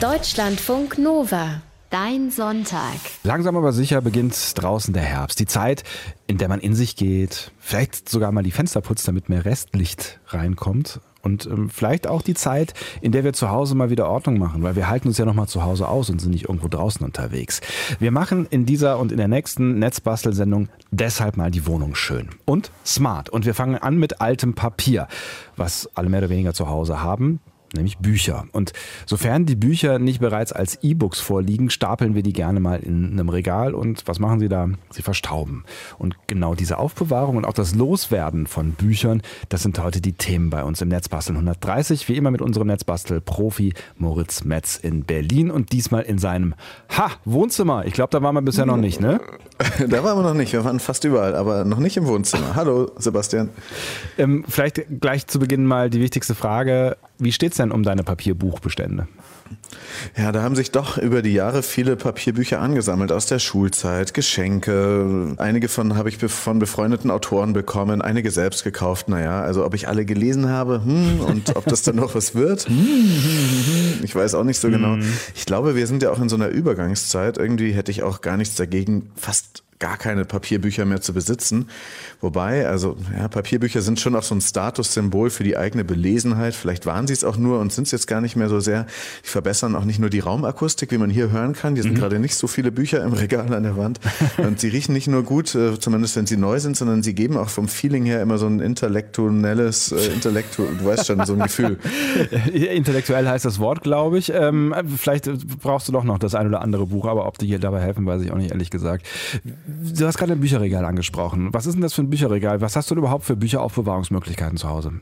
Deutschlandfunk Nova. Dein Sonntag. Langsam aber sicher beginnt draußen der Herbst. Die Zeit, in der man in sich geht, vielleicht sogar mal die Fenster putzt, damit mehr Restlicht reinkommt. Und ähm, vielleicht auch die Zeit, in der wir zu Hause mal wieder Ordnung machen, weil wir halten uns ja noch mal zu Hause aus und sind nicht irgendwo draußen unterwegs. Wir machen in dieser und in der nächsten Netzbastelsendung deshalb mal die Wohnung schön und smart. Und wir fangen an mit altem Papier, was alle mehr oder weniger zu Hause haben nämlich Bücher. Und sofern die Bücher nicht bereits als E-Books vorliegen, stapeln wir die gerne mal in einem Regal und was machen sie da? Sie verstauben. Und genau diese Aufbewahrung und auch das Loswerden von Büchern, das sind heute die Themen bei uns im Netzbasteln 130, wie immer mit unserem Netzbastel-Profi Moritz Metz in Berlin und diesmal in seinem Ha, Wohnzimmer. Ich glaube, da waren wir bisher noch nicht, ne? Da waren wir noch nicht, wir waren fast überall, aber noch nicht im Wohnzimmer. Hallo, Sebastian. Ähm, vielleicht gleich zu Beginn mal die wichtigste Frage. Wie steht es denn um deine Papierbuchbestände? Ja, da haben sich doch über die Jahre viele Papierbücher angesammelt aus der Schulzeit, Geschenke. Einige von habe ich von befreundeten Autoren bekommen, einige selbst gekauft. Naja, also ob ich alle gelesen habe hm, und ob das dann noch was wird, hm, hm, hm, ich weiß auch nicht so genau. Ich glaube, wir sind ja auch in so einer Übergangszeit. Irgendwie hätte ich auch gar nichts dagegen, fast gar keine Papierbücher mehr zu besitzen. Wobei, also ja, Papierbücher sind schon auch so ein Statussymbol für die eigene Belesenheit. Vielleicht waren sie es auch nur und sind es jetzt gar nicht mehr so sehr. Die verbessern auch nicht nur die Raumakustik, wie man hier hören kann. Hier sind mhm. gerade nicht so viele Bücher im Regal an der Wand. Und sie riechen nicht nur gut, äh, zumindest wenn sie neu sind, sondern sie geben auch vom Feeling her immer so ein intellektuelles, äh, Intellektu du weißt schon, so ein Gefühl. Intellektuell heißt das Wort, glaube ich. Ähm, vielleicht brauchst du doch noch das ein oder andere Buch, aber ob die hier dabei helfen, weiß ich auch nicht, ehrlich gesagt. Du hast gerade ein Bücherregal angesprochen. Was ist denn das für ein Bücherregal? Was hast du denn überhaupt für Bücheraufbewahrungsmöglichkeiten zu Hause?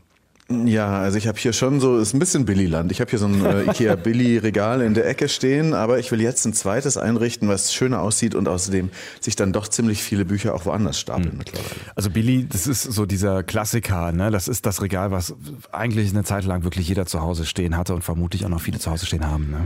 Ja, also ich habe hier schon so, ist ein bisschen Billy-Land. Ich habe hier so ein äh, Ikea Billy-Regal in der Ecke stehen, aber ich will jetzt ein zweites einrichten, was schöner aussieht und außerdem sich dann doch ziemlich viele Bücher auch woanders stapeln mhm. mittlerweile. Also Billy, das ist so dieser Klassiker, ne? Das ist das Regal, was eigentlich eine Zeit lang wirklich jeder zu Hause stehen hatte und vermutlich auch noch viele zu Hause stehen haben. Ne?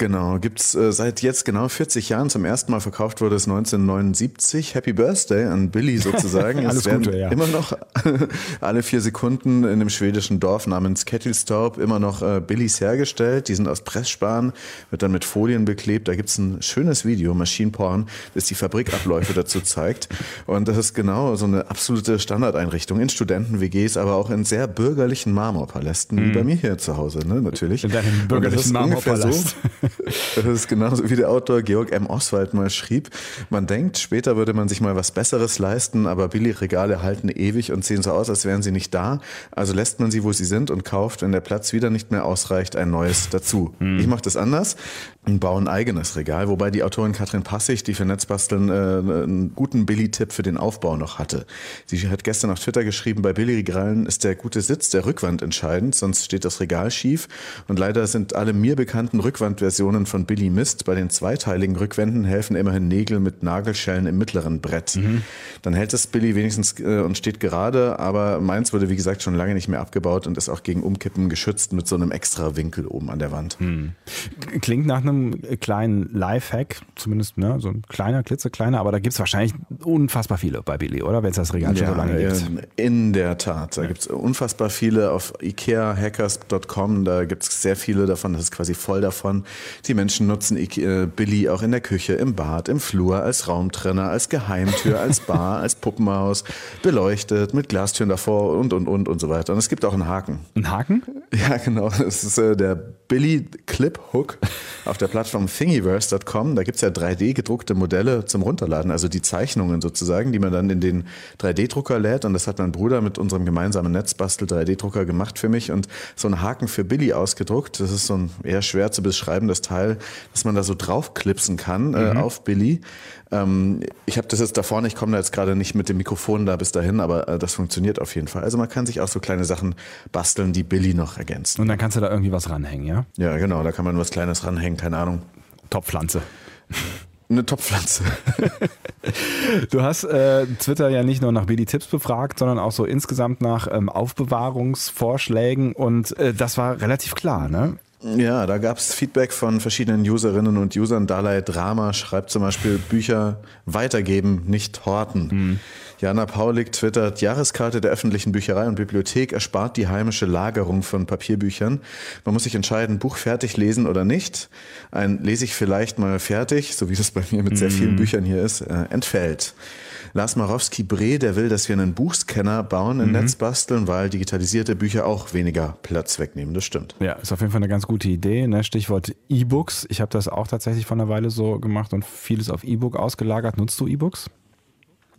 Genau, gibt's äh, seit jetzt genau 40 Jahren. Zum ersten Mal verkauft wurde es 1979. Happy Birthday an Billy sozusagen. Alles es Gute, ja. Immer noch alle vier Sekunden in einem schwedischen Dorf namens Kettelstorp immer noch äh, Billys hergestellt. Die sind aus Pressspan, wird dann mit Folien beklebt. Da gibt's ein schönes Video, Maschinenporn, das die Fabrikabläufe dazu zeigt. Und das ist genau so eine absolute Standardeinrichtung in Studenten-WGs, aber auch in sehr bürgerlichen Marmorpalästen, mhm. wie bei mir hier zu Hause, ne, natürlich. In deinem bürgerlichen Marmorpalast. So, das ist genauso wie der Autor Georg M. Oswald mal schrieb. Man denkt, später würde man sich mal was Besseres leisten, aber Billigregale halten ewig und sehen so aus, als wären sie nicht da. Also lässt man sie, wo sie sind und kauft, wenn der Platz wieder nicht mehr ausreicht, ein neues dazu. Hm. Ich mache das anders und baue ein eigenes Regal, wobei die Autorin Katrin Passig, die für Netzbasteln äh, einen guten Billy-Tipp für den Aufbau noch hatte. Sie hat gestern auf Twitter geschrieben, bei Billigregalen ist der gute Sitz der Rückwand entscheidend, sonst steht das Regal schief und leider sind alle mir bekannten Rückwandversionen Versionen von Billy Mist. Bei den zweiteiligen Rückwänden helfen immerhin Nägel mit Nagelschellen im mittleren Brett. Mhm. Dann hält es Billy wenigstens äh, und steht gerade, aber meins wurde wie gesagt schon lange nicht mehr abgebaut und ist auch gegen Umkippen geschützt mit so einem extra Winkel oben an der Wand. Mhm. Klingt nach einem kleinen Lifehack, zumindest ne, so ein kleiner, klitzekleiner, aber da gibt es wahrscheinlich unfassbar viele bei Billy, oder? Wenn es das Regal ja, schon so lange gibt. In der Tat. Da ja. gibt es unfassbar viele auf ikeahackers.com, da gibt es sehr viele davon, das ist quasi voll davon. Die Menschen nutzen äh, Billy auch in der Küche, im Bad, im Flur, als Raumtrenner, als Geheimtür, als Bar, als Puppenhaus, beleuchtet, mit Glastüren davor und, und, und und so weiter. Und es gibt auch einen Haken. Ein Haken? Ja, genau. Das ist äh, der Billy Clip Hook auf der Plattform Thingiverse.com. Da gibt es ja 3D gedruckte Modelle zum Runterladen, also die Zeichnungen sozusagen, die man dann in den 3D-Drucker lädt. Und das hat mein Bruder mit unserem gemeinsamen Netzbastel 3D-Drucker gemacht für mich und so einen Haken für Billy ausgedruckt. Das ist so ein eher schwer zu beschreibendes Teil, dass man da so draufklipsen kann äh, mhm. auf Billy. Ähm, ich habe das jetzt da vorne, ich komme da jetzt gerade nicht mit dem Mikrofon da bis dahin, aber äh, das funktioniert auf jeden Fall. Also man kann sich auch so kleine Sachen basteln, die Billy noch ergänzen. Und dann kannst du da irgendwie was ranhängen, ja? Ja, genau, da kann man was Kleines ranhängen, keine Ahnung. Topfpflanze. Eine Topfpflanze. du hast äh, Twitter ja nicht nur nach Billy-Tipps befragt, sondern auch so insgesamt nach ähm, Aufbewahrungsvorschlägen und äh, das war relativ klar, ne? Ja, da gab es Feedback von verschiedenen Userinnen und Usern. Dalai Drama schreibt zum Beispiel Bücher weitergeben, nicht horten. Mhm. Jana Paulik twittert, Jahreskarte der öffentlichen Bücherei und Bibliothek erspart die heimische Lagerung von Papierbüchern. Man muss sich entscheiden, Buch fertig lesen oder nicht. Ein lese ich vielleicht mal fertig, so wie das bei mir mit sehr vielen mhm. Büchern hier ist, äh, entfällt. Lars Marowski-Bre, der will, dass wir einen Buchscanner bauen, im mhm. Netz basteln, weil digitalisierte Bücher auch weniger Platz wegnehmen. Das stimmt. Ja, ist auf jeden Fall eine ganz gute Idee. Ne? Stichwort E-Books. Ich habe das auch tatsächlich vor einer Weile so gemacht und vieles auf E-Book ausgelagert. Nutzt du E-Books?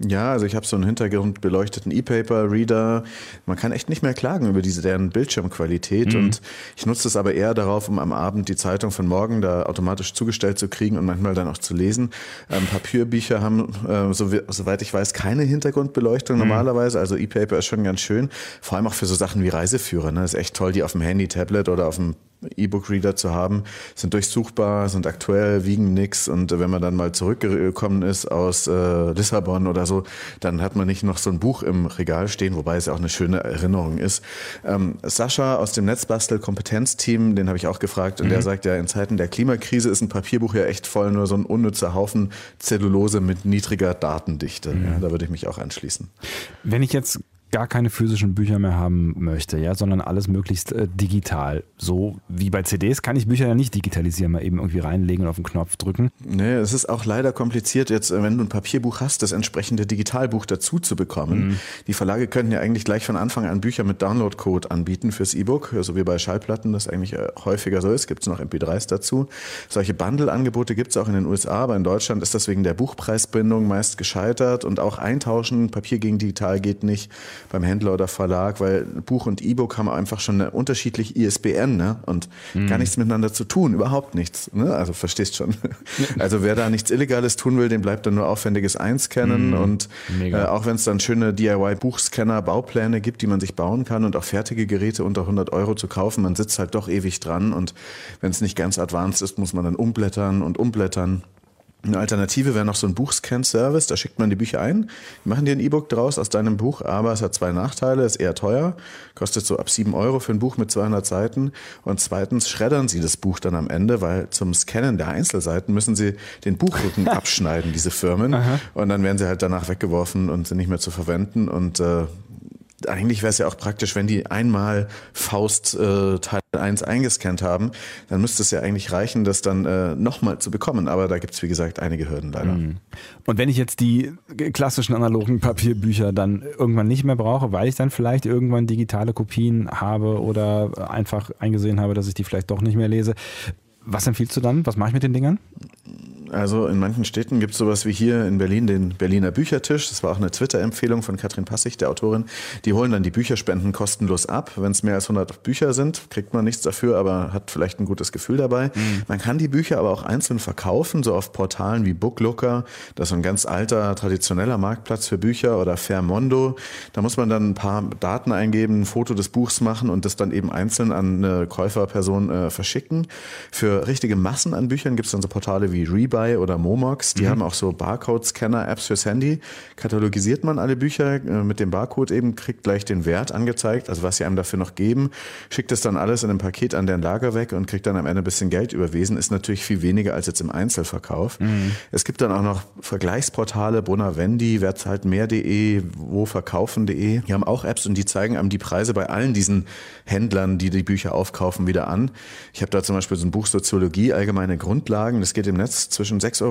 Ja, also ich habe so einen hintergrundbeleuchteten E-Paper-Reader. Man kann echt nicht mehr klagen über diese deren Bildschirmqualität. Mhm. Und ich nutze es aber eher darauf, um am Abend die Zeitung von morgen da automatisch zugestellt zu kriegen und manchmal dann auch zu lesen. Ähm, Papierbücher haben, äh, so, soweit ich weiß, keine Hintergrundbeleuchtung mhm. normalerweise. Also E-Paper ist schon ganz schön. Vor allem auch für so Sachen wie Reiseführer. Ne? ist echt toll, die auf dem Handy, Tablet oder auf dem E-Book-Reader zu haben, sind durchsuchbar, sind aktuell, wiegen nix und wenn man dann mal zurückgekommen ist aus äh, Lissabon oder so, dann hat man nicht noch so ein Buch im Regal stehen, wobei es ja auch eine schöne Erinnerung ist. Ähm, Sascha aus dem Netzbastel-Kompetenzteam, den habe ich auch gefragt und mhm. der sagt ja, in Zeiten der Klimakrise ist ein Papierbuch ja echt voll nur so ein unnützer Haufen Zellulose mit niedriger Datendichte. Mhm. Ja, da würde ich mich auch anschließen. Wenn ich jetzt gar keine physischen Bücher mehr haben möchte, ja, sondern alles möglichst äh, digital. So wie bei CDs kann ich Bücher ja nicht digitalisieren, mal eben irgendwie reinlegen und auf den Knopf drücken. Nee, es ist auch leider kompliziert, jetzt, äh, wenn du ein Papierbuch hast, das entsprechende Digitalbuch dazu zu bekommen. Mhm. Die Verlage könnten ja eigentlich gleich von Anfang an Bücher mit Downloadcode anbieten fürs E-Book, so wie bei Schallplatten das eigentlich äh, häufiger so ist. Gibt es noch MP3s dazu. Solche Bundle-Angebote gibt es auch in den USA, aber in Deutschland ist das wegen der Buchpreisbindung meist gescheitert und auch eintauschen, Papier gegen digital geht nicht beim Händler oder Verlag, weil Buch und E-Book haben einfach schon eine unterschiedliche ISBN ne? und mhm. gar nichts miteinander zu tun, überhaupt nichts. Ne? Also verstehst schon. Also wer da nichts Illegales tun will, dem bleibt dann nur aufwendiges Einscannen mhm. und äh, auch wenn es dann schöne DIY-Buchscanner, Baupläne gibt, die man sich bauen kann und auch fertige Geräte unter 100 Euro zu kaufen, man sitzt halt doch ewig dran und wenn es nicht ganz advanced ist, muss man dann umblättern und umblättern. Eine Alternative wäre noch so ein Buchscan-Service. Da schickt man die Bücher ein, die machen dir ein E-Book draus aus deinem Buch, aber es hat zwei Nachteile, ist eher teuer, kostet so ab sieben Euro für ein Buch mit 200 Seiten. Und zweitens schreddern sie das Buch dann am Ende, weil zum Scannen der Einzelseiten müssen sie den Buchrücken abschneiden, diese Firmen. Aha. Und dann werden sie halt danach weggeworfen und sind nicht mehr zu verwenden. Und äh, eigentlich wäre es ja auch praktisch, wenn die einmal Faust äh, Teil 1 eingescannt haben, dann müsste es ja eigentlich reichen, das dann äh, nochmal zu bekommen. Aber da gibt es, wie gesagt, einige Hürden leider. Mhm. Und wenn ich jetzt die klassischen analogen Papierbücher dann irgendwann nicht mehr brauche, weil ich dann vielleicht irgendwann digitale Kopien habe oder einfach eingesehen habe, dass ich die vielleicht doch nicht mehr lese, was empfiehlst du dann? Was mache ich mit den Dingern? Also in manchen Städten gibt es sowas wie hier in Berlin den Berliner Büchertisch. Das war auch eine Twitter-Empfehlung von Katrin Passig, der Autorin. Die holen dann die Bücherspenden kostenlos ab. Wenn es mehr als 100 Bücher sind, kriegt man nichts dafür, aber hat vielleicht ein gutes Gefühl dabei. Mhm. Man kann die Bücher aber auch einzeln verkaufen, so auf Portalen wie Booklooker. Das ist ein ganz alter, traditioneller Marktplatz für Bücher oder Fairmondo. Da muss man dann ein paar Daten eingeben, ein Foto des Buchs machen und das dann eben einzeln an eine Käuferperson äh, verschicken. Für richtige Massen an Büchern gibt es dann so Portale wie Rebuy Rebuy oder Momox, die mhm. haben auch so Barcode-Scanner-Apps fürs Handy. Katalogisiert man alle Bücher äh, mit dem Barcode eben, kriegt gleich den Wert angezeigt, also was sie einem dafür noch geben, schickt es dann alles in einem Paket an deren Lager weg und kriegt dann am Ende ein bisschen Geld überwiesen. Ist natürlich viel weniger als jetzt im Einzelverkauf. Mhm. Es gibt dann auch noch Vergleichsportale, Brunner Wendy, wer zahlt mehr.de, woverkaufen.de. Die haben auch Apps und die zeigen einem die Preise bei allen diesen Händlern, die die Bücher aufkaufen, wieder an. Ich habe da zum Beispiel so ein Buch Soziologie, allgemeine Grundlagen. Das geht im Netz zwischen 6,40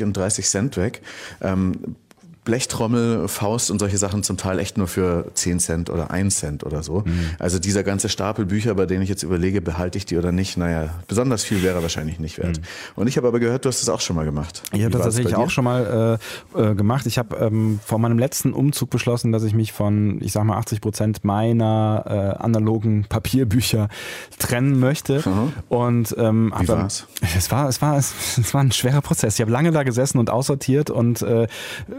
Euro und 30 Cent weg. Ähm, Blechtrommel, Faust und solche Sachen zum Teil echt nur für 10 Cent oder 1 Cent oder so. Mhm. Also dieser ganze Stapel Bücher, bei denen ich jetzt überlege, behalte ich die oder nicht, naja, besonders viel wäre wahrscheinlich nicht wert. Mhm. Und ich habe aber gehört, du hast das auch schon mal gemacht. Ich habe das tatsächlich auch schon mal äh, äh, gemacht. Ich habe ähm, vor meinem letzten Umzug beschlossen, dass ich mich von, ich sag mal, 80 Prozent meiner äh, analogen Papierbücher trennen möchte. Mhm. Und ähm, Wie war's? Es war, es war, es war ein schwerer Prozess. Ich habe lange da gesessen und aussortiert und äh,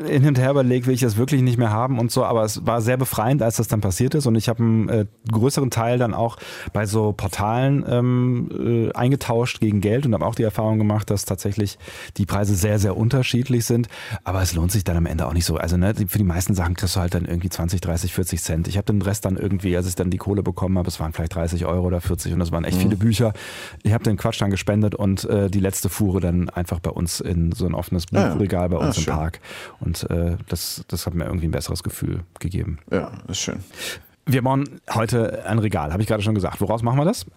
in dem und her überlegt, will ich das wirklich nicht mehr haben und so, aber es war sehr befreiend, als das dann passiert ist und ich habe einen äh, größeren Teil dann auch bei so Portalen ähm, äh, eingetauscht gegen Geld und habe auch die Erfahrung gemacht, dass tatsächlich die Preise sehr, sehr unterschiedlich sind, aber es lohnt sich dann am Ende auch nicht so. Also ne, für die meisten Sachen kriegst du halt dann irgendwie 20, 30, 40 Cent. Ich habe den Rest dann irgendwie, als ich dann die Kohle bekommen habe, es waren vielleicht 30 Euro oder 40 und das waren echt mhm. viele Bücher. Ich habe den Quatsch dann gespendet und äh, die letzte Fuhre dann einfach bei uns in so ein offenes Buchregal bei uns ja, im Park und äh, das, das hat mir irgendwie ein besseres Gefühl gegeben. Ja, ist schön. Wir bauen heute ein Regal, habe ich gerade schon gesagt. Woraus machen wir das?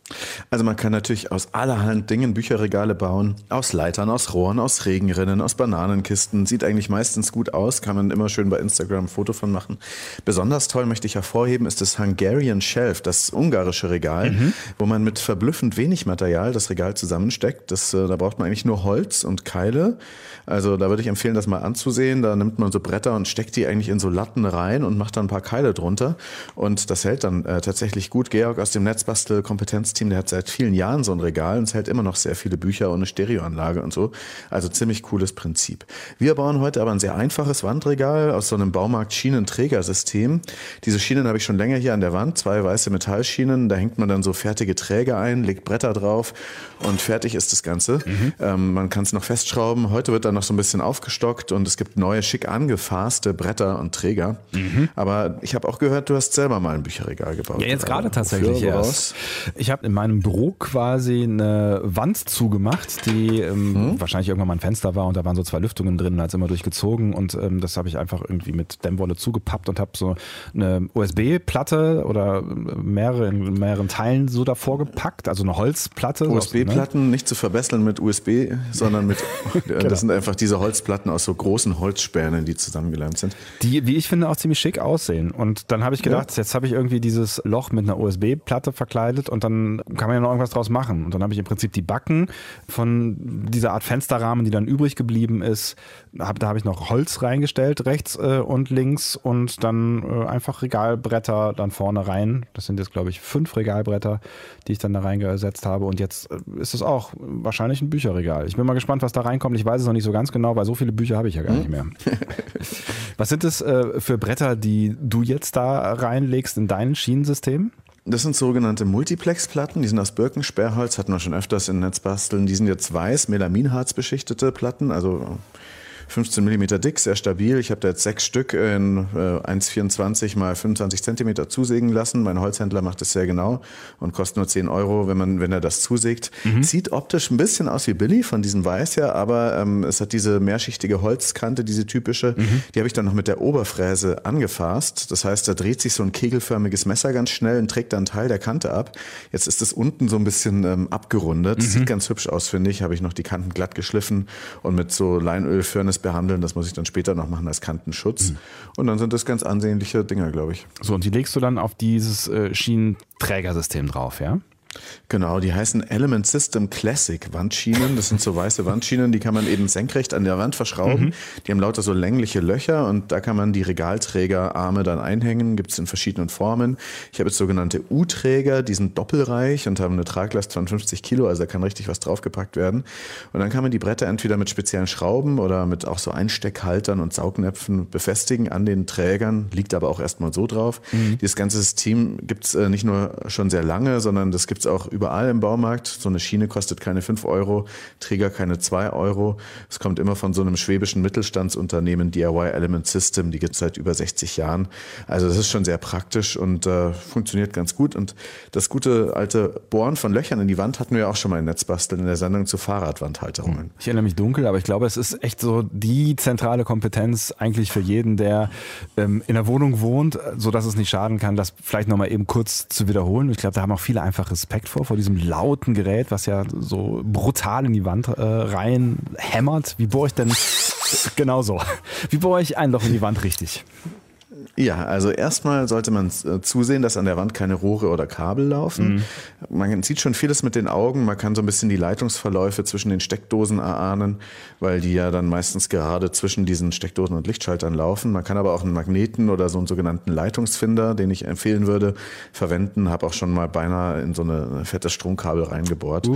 Also man kann natürlich aus allerhand Dingen Bücherregale bauen. Aus Leitern, aus Rohren, aus Regenrinnen, aus Bananenkisten. Sieht eigentlich meistens gut aus, kann man immer schön bei Instagram ein Foto von machen. Besonders toll möchte ich hervorheben, ist das Hungarian Shelf, das ungarische Regal, mhm. wo man mit verblüffend wenig Material das Regal zusammensteckt. Das, äh, da braucht man eigentlich nur Holz und Keile. Also da würde ich empfehlen, das mal anzusehen. Da nimmt man so Bretter und steckt die eigentlich in so Latten rein und macht dann ein paar Keile drunter. Und und das hält dann äh, tatsächlich gut. Georg aus dem Netzbastel-Kompetenzteam, der hat seit vielen Jahren so ein Regal und es hält immer noch sehr viele Bücher und eine Stereoanlage und so. Also ziemlich cooles Prinzip. Wir bauen heute aber ein sehr einfaches Wandregal aus so einem Baumarkt-Schienenträgersystem. Diese Schienen habe ich schon länger hier an der Wand, zwei weiße Metallschienen. Da hängt man dann so fertige Träger ein, legt Bretter drauf und fertig ist das Ganze. Mhm. Ähm, man kann es noch festschrauben. Heute wird dann noch so ein bisschen aufgestockt und es gibt neue, schick angefasste Bretter und Träger. Mhm. Aber ich habe auch gehört, du hast selber mal mal ein Bücherregal gebaut. Ja, jetzt gerade tatsächlich erst. Ich habe in meinem Büro quasi eine Wand zugemacht, die ähm, hm? wahrscheinlich irgendwann mal ein Fenster war und da waren so zwei Lüftungen drin und hat es immer durchgezogen und ähm, das habe ich einfach irgendwie mit Dämmwolle zugepappt und habe so eine USB-Platte oder mehrere in mehreren Teilen so davor gepackt, also eine Holzplatte. USB-Platten ne? nicht zu verbessern mit USB, sondern mit, genau. das sind einfach diese Holzplatten aus so großen Holzspänen, die zusammengeleimt sind. Die, wie ich finde, auch ziemlich schick aussehen. Und dann habe ich gedacht, ja. jetzt habe ich irgendwie dieses Loch mit einer USB-Platte verkleidet und dann kann man ja noch irgendwas draus machen. Und dann habe ich im Prinzip die Backen von dieser Art Fensterrahmen, die dann übrig geblieben ist, hab, da habe ich noch Holz reingestellt, rechts äh, und links und dann äh, einfach Regalbretter dann vorne rein. Das sind jetzt, glaube ich, fünf Regalbretter, die ich dann da reingesetzt habe. Und jetzt äh, ist es auch wahrscheinlich ein Bücherregal. Ich bin mal gespannt, was da reinkommt. Ich weiß es noch nicht so ganz genau, weil so viele Bücher habe ich ja gar nicht mehr. was sind es äh, für Bretter, die du jetzt da reinlegst? legst in dein Schienensystem? Das sind sogenannte Multiplex-Platten, die sind aus Birkensperrholz, hatten wir schon öfters in Netzbasteln. Die sind jetzt weiß, Melaminharz beschichtete Platten, also 15 mm dick, sehr stabil. Ich habe da jetzt sechs Stück in äh, 1,24 mal 25 Zentimeter zusägen lassen. Mein Holzhändler macht das sehr genau und kostet nur 10 Euro, wenn, man, wenn er das zusägt. Mhm. Sieht optisch ein bisschen aus wie Billy von diesem Weiß her, aber ähm, es hat diese mehrschichtige Holzkante, diese typische. Mhm. Die habe ich dann noch mit der Oberfräse angefasst. Das heißt, da dreht sich so ein kegelförmiges Messer ganz schnell und trägt dann einen Teil der Kante ab. Jetzt ist es unten so ein bisschen ähm, abgerundet. Mhm. Sieht ganz hübsch aus, finde ich. Habe ich noch die Kanten glatt geschliffen und mit so Leinöl Furnace behandeln. Das muss ich dann später noch machen als Kantenschutz. Mhm. Und dann sind das ganz ansehnliche Dinger, glaube ich. So, und die legst du dann auf dieses äh, Schienenträgersystem drauf, ja? Genau, die heißen Element System Classic Wandschienen. Das sind so weiße Wandschienen, die kann man eben senkrecht an der Wand verschrauben. Mhm. Die haben lauter so längliche Löcher und da kann man die Regalträgerarme dann einhängen. Gibt es in verschiedenen Formen. Ich habe jetzt sogenannte U-Träger, die sind doppelreich und haben eine Traglast von 50 Kilo, also da kann richtig was draufgepackt werden. Und dann kann man die Bretter entweder mit speziellen Schrauben oder mit auch so Einsteckhaltern und Saugnäpfen befestigen an den Trägern. Liegt aber auch erstmal so drauf. Mhm. Dieses ganze System gibt es äh, nicht nur schon sehr lange, sondern das gibt es auch überall im Baumarkt. So eine Schiene kostet keine 5 Euro, Träger keine 2 Euro. Es kommt immer von so einem schwäbischen Mittelstandsunternehmen, DIY Element System, die gibt es seit über 60 Jahren. Also das ist schon sehr praktisch und äh, funktioniert ganz gut. Und das gute alte Bohren von Löchern in die Wand hatten wir auch schon mal in Netzbasteln in der Sendung zu Fahrradwandhalterungen. Ich erinnere mich dunkel, aber ich glaube, es ist echt so die zentrale Kompetenz eigentlich für jeden, der ähm, in der Wohnung wohnt, so dass es nicht schaden kann, das vielleicht nochmal eben kurz zu wiederholen. Ich glaube, da haben auch viele einfach Respekt vor, vor diesem lauten Gerät, was ja so brutal in die Wand äh, rein hämmert. Wie bohre ich denn, genau so, wie bohre ich ein Loch in die Wand richtig? Ja, also erstmal sollte man äh, zusehen, dass an der Wand keine Rohre oder Kabel laufen. Mhm. Man sieht schon vieles mit den Augen. Man kann so ein bisschen die Leitungsverläufe zwischen den Steckdosen erahnen, weil die ja dann meistens gerade zwischen diesen Steckdosen und Lichtschaltern laufen. Man kann aber auch einen Magneten oder so einen sogenannten Leitungsfinder, den ich empfehlen würde, verwenden. Habe auch schon mal beinahe in so eine fette Stromkabel reingebohrt.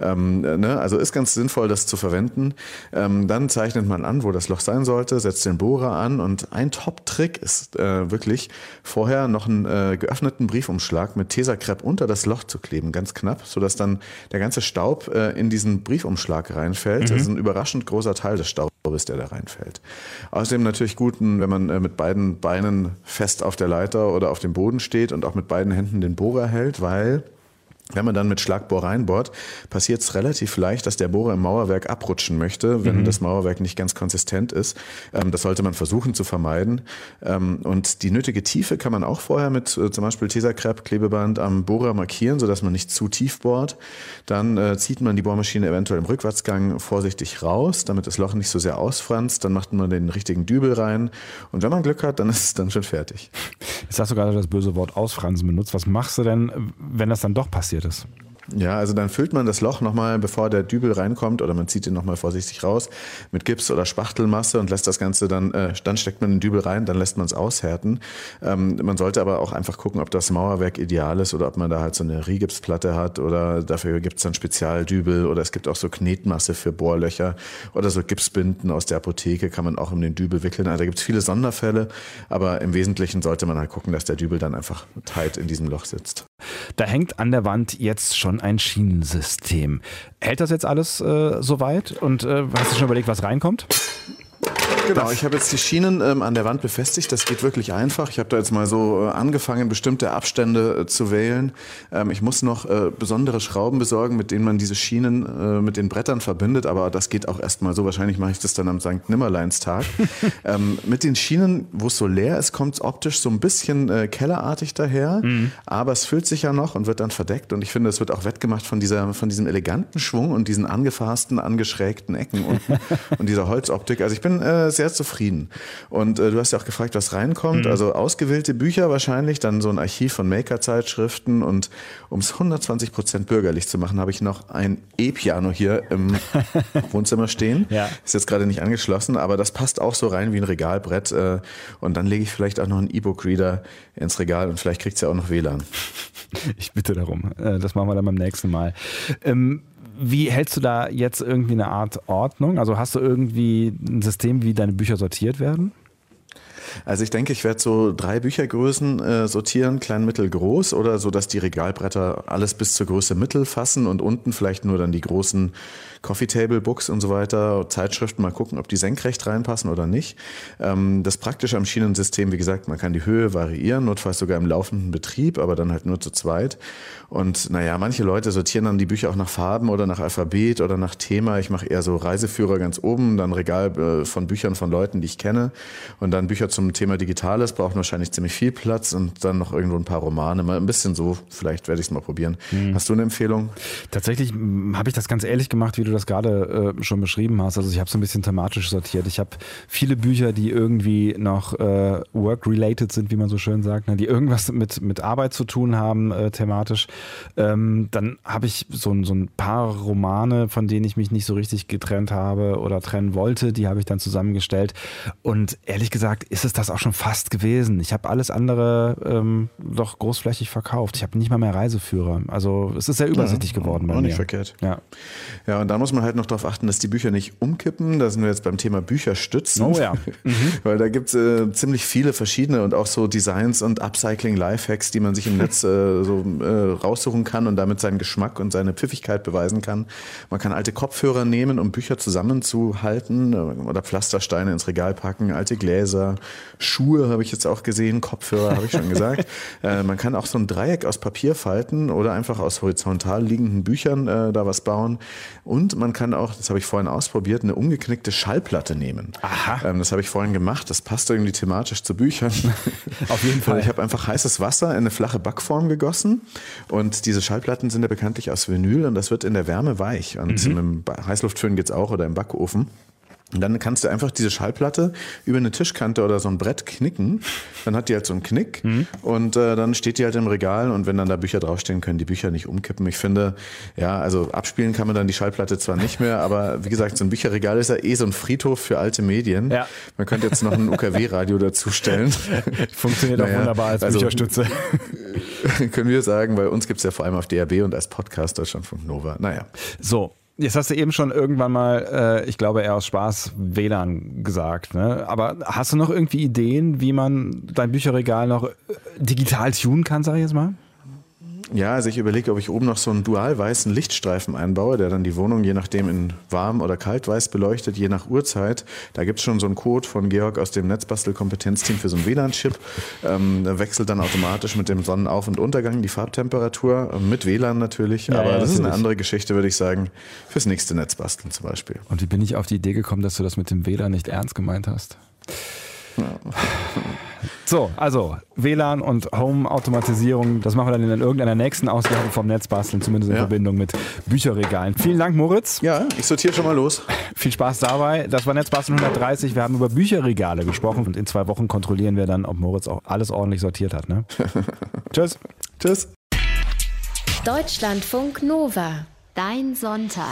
Ähm, ne? Also ist ganz sinnvoll, das zu verwenden. Ähm, dann zeichnet man an, wo das Loch sein sollte, setzt den Bohrer an und ein Top-Trick ist äh, äh, wirklich vorher noch einen äh, geöffneten Briefumschlag mit Tesakrepp unter das Loch zu kleben, ganz knapp, sodass dann der ganze Staub äh, in diesen Briefumschlag reinfällt. Mhm. Das ist ein überraschend großer Teil des Staubes, der da reinfällt. Außerdem natürlich gut, wenn man äh, mit beiden Beinen fest auf der Leiter oder auf dem Boden steht und auch mit beiden Händen den Bohrer hält, weil Wenn man dann mit Schlagbohr reinbohrt, passiert es relativ leicht, dass der Bohrer im Mauerwerk abrutschen möchte, wenn mhm. das Mauerwerk nicht ganz konsistent ist. Ähm, das sollte man versuchen zu vermeiden. Ähm, und die nötige Tiefe kann man auch vorher mit äh, zum Beispiel Tesakrepp, Klebeband am Bohrer markieren, sodass man nicht zu tief bohrt. Dann äh, zieht man die Bohrmaschine eventuell im Rückwärtsgang vorsichtig raus, damit das Loch nicht so sehr ausfranst. Dann macht man den richtigen Dübel rein. Und wenn man Glück hat, dann ist es dann schon fertig. Jetzt hast du gerade das böse Wort ausfransen benutzt. Was machst du denn, wenn das dann doch passiert? Passiert ist. Ja, also dann füllt man das Loch nochmal, bevor der Dübel reinkommt, oder man zieht ihn nochmal vorsichtig raus mit Gips oder Spachtelmasse und lässt das Ganze dann, äh, dann steckt man den Dübel rein, dann lässt man es aushärten. Ähm, man sollte aber auch einfach gucken, ob das Mauerwerk ideal ist oder ob man da halt so eine Rigipsplatte hat oder dafür gibt es dann Spezialdübel oder es gibt auch so Knetmasse für Bohrlöcher oder so Gipsbinden aus der Apotheke kann man auch um den Dübel wickeln. Also da gibt es viele Sonderfälle, aber im Wesentlichen sollte man halt gucken, dass der Dübel dann einfach tight in diesem Loch sitzt. Da hängt an der Wand jetzt schon ein Schienensystem. Hält das jetzt alles äh, soweit? Und äh, hast du schon überlegt, was reinkommt? Genau, ich habe jetzt die Schienen ähm, an der Wand befestigt. Das geht wirklich einfach. Ich habe da jetzt mal so äh, angefangen, bestimmte Abstände äh, zu wählen. Ähm, ich muss noch äh, besondere Schrauben besorgen, mit denen man diese Schienen äh, mit den Brettern verbindet. Aber das geht auch erstmal so. Wahrscheinlich mache ich das dann am St. Nimmerleinstag. ähm, mit den Schienen, wo es so leer ist, kommt es optisch so ein bisschen äh, kellerartig daher. Mhm. Aber es füllt sich ja noch und wird dann verdeckt. Und ich finde, es wird auch wettgemacht von, dieser, von diesem eleganten Schwung und diesen angefassten, angeschrägten Ecken unten und dieser Holzoptik. Also ich bin äh, sehr zufrieden. Und äh, du hast ja auch gefragt, was reinkommt. Mhm. Also ausgewählte Bücher wahrscheinlich, dann so ein Archiv von Maker-Zeitschriften und um es 120 Prozent bürgerlich zu machen, habe ich noch ein E-Piano hier im Wohnzimmer stehen. Ja. Ist jetzt gerade nicht angeschlossen, aber das passt auch so rein wie ein Regalbrett. Äh, und dann lege ich vielleicht auch noch einen E-Book-Reader ins Regal und vielleicht kriegt es ja auch noch WLAN. Ich bitte darum. Äh, das machen wir dann beim nächsten Mal. Ähm, wie hältst du da jetzt irgendwie eine Art Ordnung? Also hast du irgendwie ein System, wie deine Bücher sortiert werden? Also ich denke, ich werde so drei Büchergrößen äh, sortieren, klein, mittel, groß oder so, dass die Regalbretter alles bis zur Größe mittel fassen und unten vielleicht nur dann die großen Coffee Table Books und so weiter, Zeitschriften, mal gucken, ob die senkrecht reinpassen oder nicht. Ähm, das Praktische am Schienensystem, wie gesagt, man kann die Höhe variieren, notfalls sogar im laufenden Betrieb, aber dann halt nur zu zweit. Und naja, manche Leute sortieren dann die Bücher auch nach Farben oder nach Alphabet oder nach Thema. Ich mache eher so Reiseführer ganz oben, dann Regal äh, von Büchern von Leuten, die ich kenne und dann Bücher zum Thema Digitales, brauchen wahrscheinlich ziemlich viel Platz und dann noch irgendwo ein paar Romane. Mal ein bisschen so, vielleicht werde ich es mal probieren. Hm. Hast du eine Empfehlung? Tatsächlich hm, habe ich das ganz ehrlich gemacht, wie du das gerade äh, schon beschrieben hast. Also ich habe so ein bisschen thematisch sortiert. Ich habe viele Bücher, die irgendwie noch äh, work-related sind, wie man so schön sagt, ne? die irgendwas mit, mit Arbeit zu tun haben, äh, thematisch. Ähm, dann habe ich so, so ein paar Romane, von denen ich mich nicht so richtig getrennt habe oder trennen wollte, die habe ich dann zusammengestellt. Und ehrlich gesagt ist es das auch schon fast gewesen. Ich habe alles andere ähm, doch großflächig verkauft. Ich habe nicht mal mehr Reiseführer. Also es ist sehr übersichtlich ja, geworden bei auch mir. nicht verkehrt. Ja. ja, und da muss man halt noch darauf achten, dass die Bücher nicht umkippen. Da sind wir jetzt beim Thema Bücher stützen. Oh ja. Mhm. Weil da gibt es äh, ziemlich viele verschiedene und auch so Designs und Upcycling-Lifehacks, die man sich im Netz äh, so äh, raussuchen kann und damit seinen Geschmack und seine Pfiffigkeit beweisen kann. Man kann alte Kopfhörer nehmen, um Bücher zusammenzuhalten äh, oder Pflastersteine ins Regal packen, alte Gläser, Schuhe habe ich jetzt auch gesehen, Kopfhörer habe ich schon gesagt. äh, man kann auch so ein Dreieck aus Papier falten oder einfach aus horizontal liegenden Büchern äh, da was bauen. Und man kann auch, das habe ich vorhin ausprobiert, eine umgeknickte Schallplatte nehmen. Aha. Ähm, das habe ich vorhin gemacht. Das passt irgendwie thematisch zu Büchern. Auf jeden Fall. Ich habe einfach heißes Wasser in eine flache Backform gegossen und diese Schallplatten sind ja bekanntlich aus Vinyl und das wird in der Wärme weich. Und mhm. mit dem Heißluftföhn geht es auch oder im Backofen. Und dann kannst du einfach diese Schallplatte über eine Tischkante oder so ein Brett knicken. Dann hat die halt so einen Knick mhm. und äh, dann steht die halt im Regal und wenn dann da Bücher draufstehen, können die Bücher nicht umkippen. Ich finde, ja, also abspielen kann man dann die Schallplatte zwar nicht mehr, aber wie gesagt, so ein Bücherregal ist ja eh so ein Friedhof für alte Medien. Ja. Man könnte jetzt noch ein UKW-Radio dazustellen. Funktioniert naja, auch wunderbar als also, Bücherstütze. können wir sagen, bei uns gibt's ja vor allem auf DRB und als Podcast Deutschlandfunk Nova. Naja. So, Jetzt hast du eben schon irgendwann mal, äh, ich glaube eher aus Spaß, WLAN gesagt. Ne? Aber hast du noch irgendwie Ideen, wie man dein Bücherregal noch äh, digital tunen kann, sag ich jetzt mal? Ja, also ich überlege, ob ich oben noch so einen dual-weißen Lichtstreifen einbaue, der dann die Wohnung je nachdem in warm oder kaltweiß beleuchtet, je nach Uhrzeit. Da gibt es schon so einen Code von Georg aus dem Netzbastel-Kompetenzteam für so einen WLAN-Chip. Ähm, da wechselt dann automatisch mit dem Sonnenauf- und Untergang die Farbtemperatur, äh, mit WLAN natürlich. Ja, aber ja, das ist eine natürlich. andere Geschichte, würde ich sagen, fürs nächste Netzbasteln zum Beispiel. Und wie bin ich auf die Idee gekommen, dass du das mit dem WLAN nicht ernst gemeint hast? So, also WLAN und Home-Automatisierung, das machen wir dann in irgendeiner nächsten Ausgabe vom Netzbasteln, zumindest in Ja. Verbindung mit Bücherregalen. Vielen Dank, Moritz. Ja, ich sortiere schon mal los. Viel Spaß dabei. Das war Netzbasteln 130. Wir haben über Bücherregale gesprochen und in zwei Wochen kontrollieren wir dann, ob Moritz auch alles ordentlich sortiert hat. Ne? Tschüss. Tschüss. Deutschlandfunk Nova. Dein Sonntag.